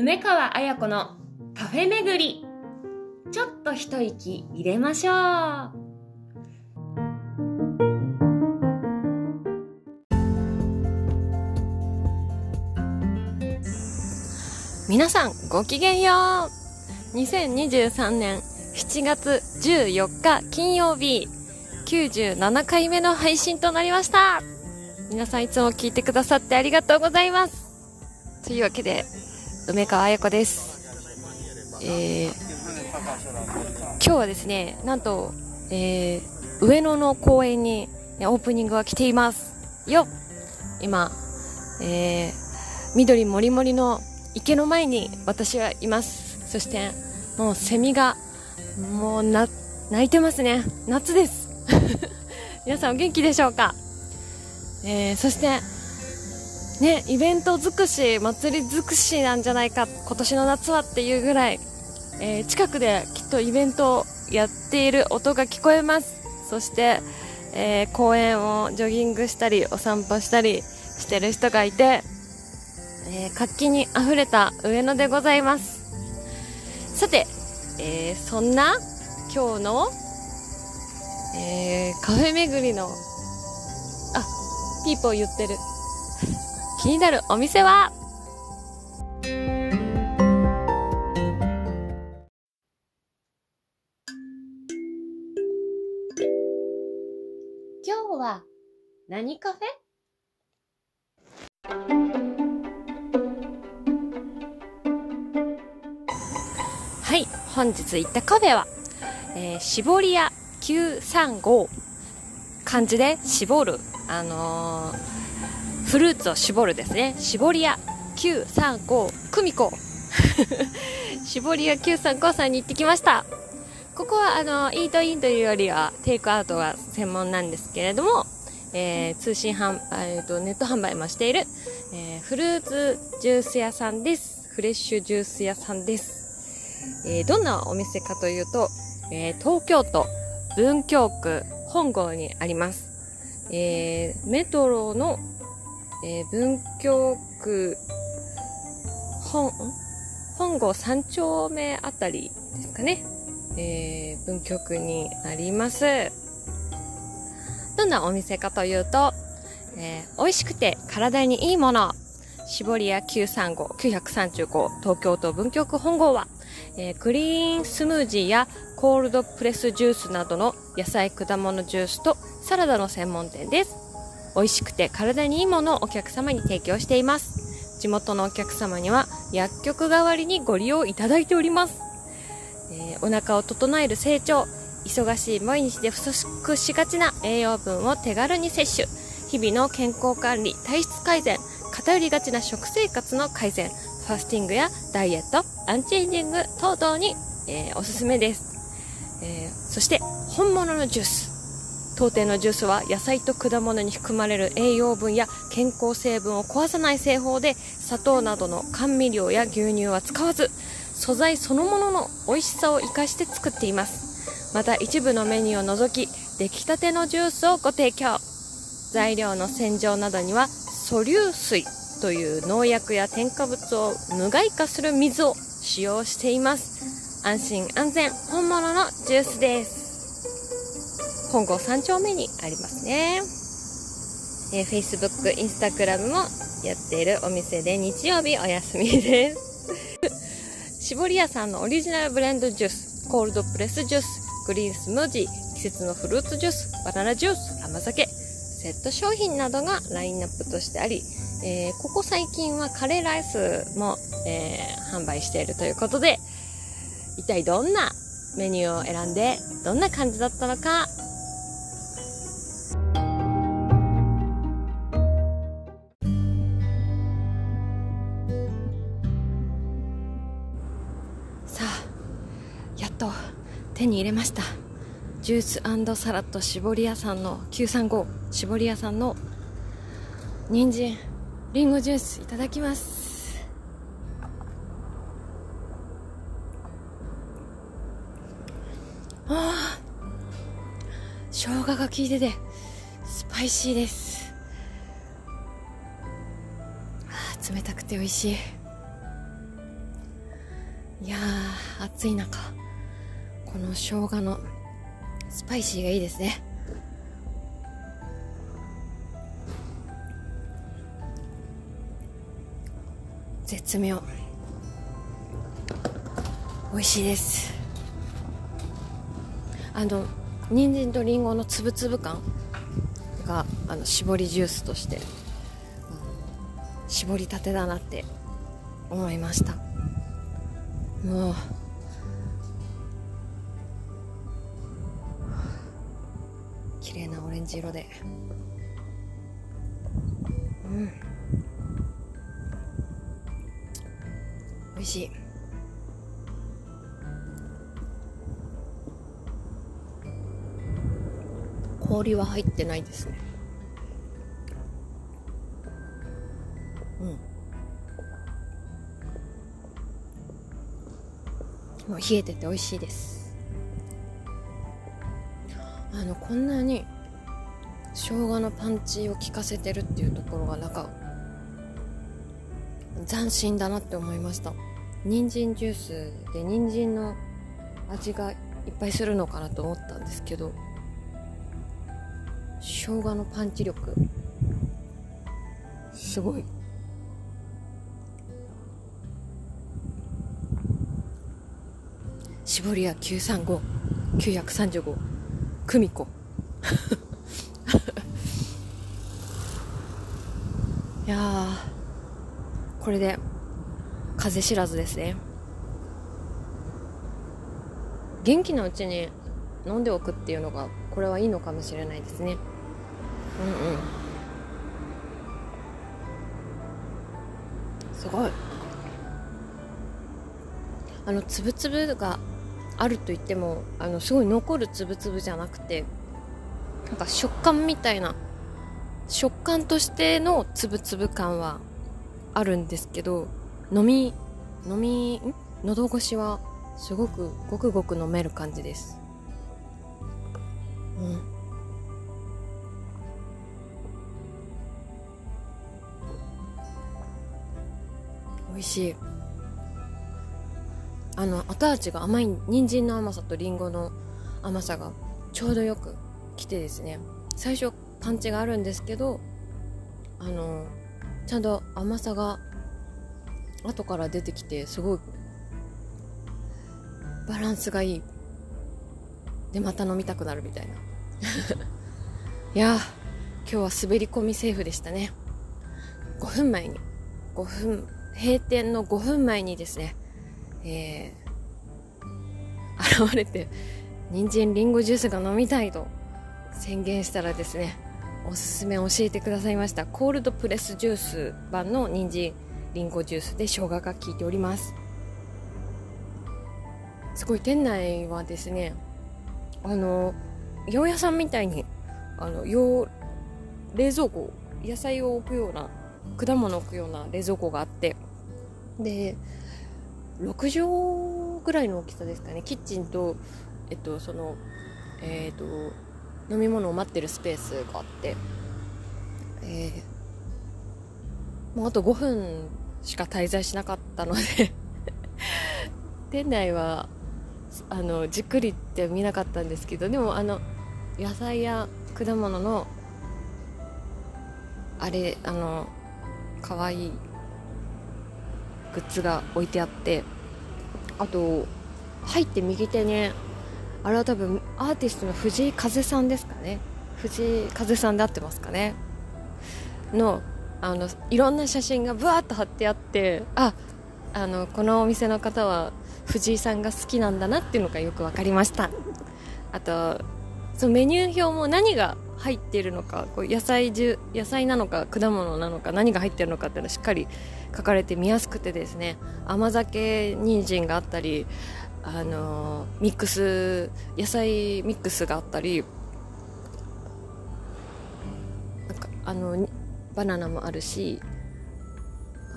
梅川彩子のカフェ巡り。ちょっと一息入れましょう。皆さんごきげんよう。2023年7月14日金曜日。97回目の配信となりました。皆さんいつも聞いてくださってありがとうございます。というわけで梅川彩子です。えー、今日はですねなんと、えー、上野の公園にオープニングが来ていますよ。今、えー、緑もりもりの池の前に私はいます。そしてもうセミがもうな泣いてますね。夏です。皆さんお元気でしょうか、えー、そしてねイベント尽くし祭り尽くしなんじゃないか今年の夏はっていうぐらい、えー、近くできっとイベントをやっている音が聞こえます。そして、えー、公園をジョギングしたりお散歩したりしてる人がいてえー、活気にあふれた上野でございます。さて、えー、そんな今日の、えー、カフェ巡りのあピーポー言ってる。気になるお店は？今日は何カフェ？はい本日行ったカフェは、えー、絞り屋935漢字で絞る。あのー、フルーツを絞るですね。絞り屋935久美子。絞り屋935さんに行ってきました。ここはあのイートインというよりはテイクアウトが専門なんですけれども、えー、通信販、えーと、ネット販売もしている、えー、フルーツジュース屋さんです。フレッシュジュース屋さんです。えー、どんなお店かというと、えー、東京都文京区本郷にあります。えー、メトロの、え文京区本、本郷三丁目あたりですかね。え文京区にあります。どんなお店かというと、え美味しくて体にいいもの、絞り屋935、935、東京都文京区本郷は、えー、グリーンスムージーやコールドプレスジュースなどの野菜果物ジュースとサラダの専門店です美味しくて体にいいものをお客様に提供しています。地元のお客様には薬局代わりにご利用いただいております、えー、お腹を整える成長忙しい毎日で不足しがちな栄養分を手軽に摂取日々の健康管理体質改善偏りがちな食生活の改善ファスティングやダイエット、アンチエイジング等々に、えー、おすすめです、えー、そして本物のジュース。当店のジュースは野菜と果物に含まれる栄養分や健康成分を壊さない製法で砂糖などの甘味料や牛乳は使わず素材そのものの美味しさを生かして作っています。また一部のメニューを除き出来たてのジュースをご提供材料の洗浄などには素粒水という農薬や添加物を無害化する水を使用しています。安心安全本物のジュースです。本郷3丁目にありますね、えー、Facebook、Instagram もやっているお店で日曜日お休みです。絞り屋さんのオリジナルブレンドジュースコールドプレスジュースグリーンスムージー季節のフルーツジュースバナナジュース甘酒セット商品などがラインナップとしてありえー、ここ最近はカレーライスも、えー、販売しているということで、一体どんなメニューを選んで、どんな感じだったのか、入れました。ジュースサラット絞り屋さんの935絞り屋さんの人参リンゴジュースいただきます。あ生姜が効いててスパイシーです。あ冷たくて美味しい。いや暑い中。この生姜のスパイシーがいいですね。絶妙。美味しいです。あの人参とりんごのつぶつぶ感があの絞りジュースとして、うん、絞りたてだなって思いました。もう麗なオレンジ色で。うん。美味しい。氷は入ってないですね。うん。もう冷えてて美味しいです。あのこんなに生姜のパンチを効かせてるっていうところがなんか斬新だなって思いました。人参ジュースで人参の味がいっぱいするのかなと思ったんですけど生姜のパンチ力すごい。絞り屋935935久美子。いやこれで風知らずですね。元気なうちに飲んでおくっていうのがこれはいいのかもしれないですね。うんうん。すごい。あのつぶつぶがあると言ってもあのすごい残るつぶつぶじゃなくてなんか食感みたいな食感としてのつぶつぶ感はあるんですけど飲み飲みん？喉越しはすごくごくごく飲める感じです。うん。美味しい。あの後味が甘い人参の甘さとりんごの甘さがちょうどよくきてですね最初パンチがあるんですけどあのちゃんと甘さが後から出てきてすごいバランスがいい。でまた飲みたくなるみたいな。いや今日は滑り込みセーフでしたね。5分前に5分閉店の5分前にですねえー、現れて人参りんごジュースが飲みたいと宣言したらですねおすすめ教えてくださいましたコールドプレスジュース版の人参りんごジュースで生姜が効いております。すごい店内はですねあの八百屋さんみたいにあの冷蔵庫野菜を置くような果物を置くような冷蔵庫があってで6畳ぐらいの大きさですかね。キッチンとえっとそのえっ、と飲み物を待ってるスペースがあってえー、もうあと5分しか滞在しなかったので 店内はあのじっくりって見なかったんですけどでもあの野菜や果物のあれあの可愛いグッズが置いてあってあと入って右手ねあれは多分アーティストの藤井風さんですかね。藤井風さんで合ってますかね。のあのいろんな写真がぶわっと貼ってあってああのこのお店の方は藤井さんが好きなんだなっていうのがよく分かりました。あとそのメニュー表も何が入っているのかこう野菜野菜なのか果物なのか何が入ってるのかっていうのしっかり書かれて見やすくてですね。甘酒人参があったりあのミックス野菜ミックスがあったりなんかあのバナナもあるし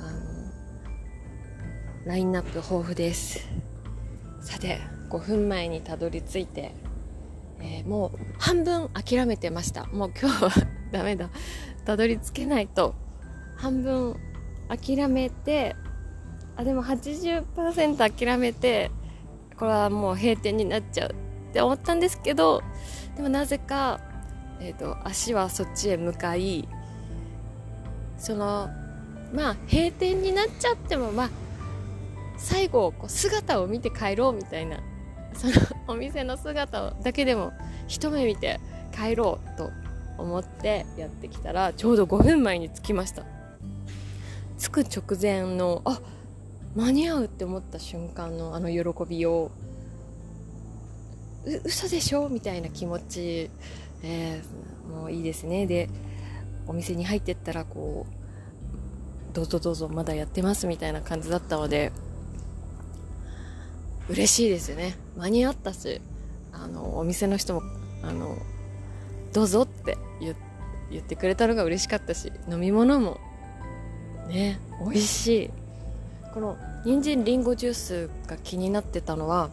あのラインナップ豊富です。さて5分前にたどり着いて、えー、もう半分諦めてました。もう今日はダメだ。たどり着けないと。半分諦めてあでも80%諦めてこれはもう閉店になっちゃうって思ったんですけどでもなぜか、えーと、足はそっちへ向かいそのまあ閉店になっちゃってもまあ最後こう姿を見て帰ろうみたいなそのお店の姿だけでも一目見て帰ろうと思ってやってきたらちょうど5分前に着きました。着く直前のあ間に合うって思った瞬間のあの喜びをう嘘でしょ？みたいな気持ち、えー、もういいですね。でお店に入ってったらこうどうぞどうぞまだやってますみたいな感じだったので嬉しいですよね。間に合ったしあのお店の人もあのどうぞって言ってくれたのが嬉しかったし飲み物もね美味しい。この人参りんごジュースが気になってたのは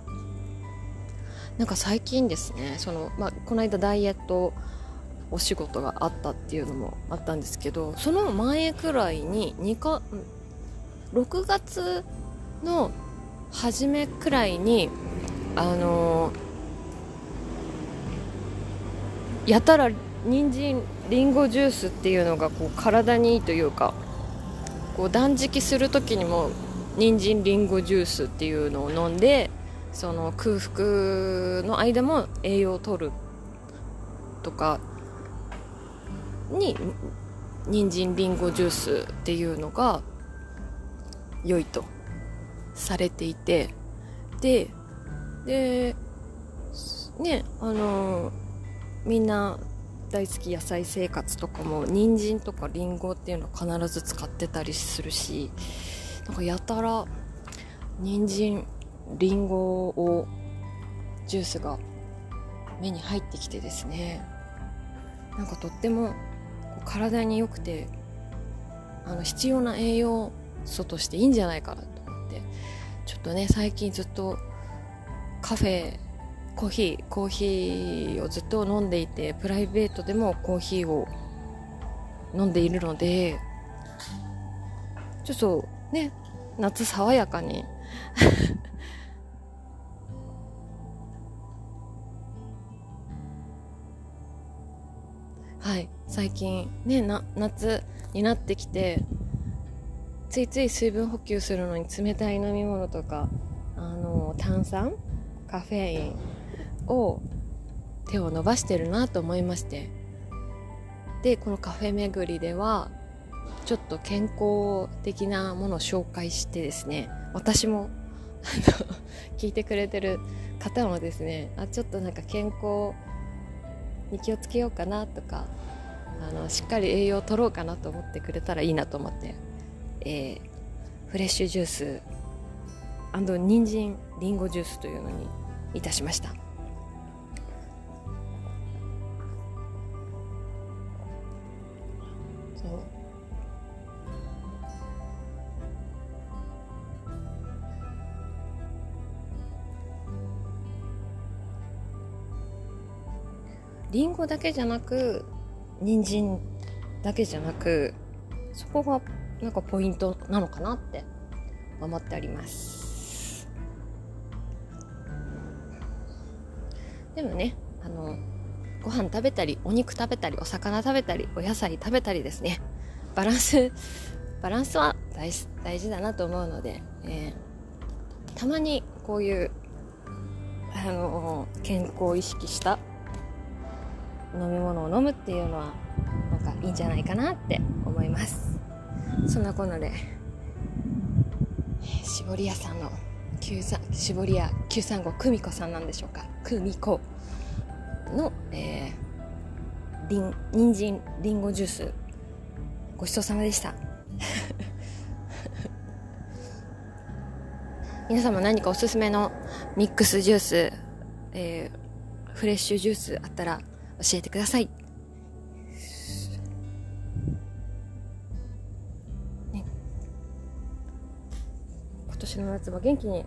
なんか最近ですね。その、まあ、この間ダイエットお仕事があったっていうのもあったんですけどその前くらいに2か6月の初めくらいにあのー、やたら人参りんごジュースっていうのがこう体にいいというかこう断食する時にも人参りんごジュースっていうのを飲んでその空腹の間も栄養を取るとかに人参りんごジュースっていうのが良いとされていてででねあのみんな大好き野菜生活とかも人参とかりんごっていうのを必ず使ってたりするしなんかやたら人参りんごをジュースが目に入ってきてですね。なんかとっても体に良くてあの必要な栄養素としていいんじゃないかなと思って。ちょっとね最近ずっとカフェコーヒーコーヒーをずっと飲んでいてプライベートでもコーヒーを飲んでいるのでちょっとね夏爽やかに。はい最近ねな夏になってきてついつい水分補給するのに冷たい飲み物とかあの炭酸カフェインを手を伸ばしてるなと思いまして。でこのカフェ巡りではちょっと健康的なものを紹介してですね私も 聞いてくれてる方もですねあちょっとなんか健康に気をつけようかなとかあのしっかり栄養を取ろうかなと思ってくれたらいいなと思って、えー、フレッシュジュース人参りんごジュースというのにいたしました。りんごだけじゃなく人参だけじゃなくそこがなんかポイントなのかなって思っております。でもねあのご飯食べたりお肉食べたりお魚食べたりお野菜食べたりですね。バランスバランスは大大事だなと思うので、えー、たまにこういうあの健康を意識した飲み物を飲むっていうのはなんかいいんじゃないかなって思います。そんなこんなで絞り屋さんの絞り屋935久美子さんなんでしょうか？久美子の、えー、りん人参りんごジュース。ごちそうさまでした。皆様何かおすすめのミックスジュース、えー、フレッシュジュースあったら教えてください。ね、今年の夏も元気に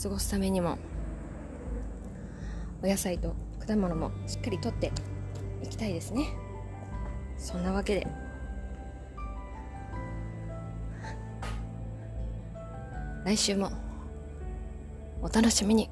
過ごすためにもお野菜と果物もしっかりとっていきたいですね。そんなわけで来週もお楽しみに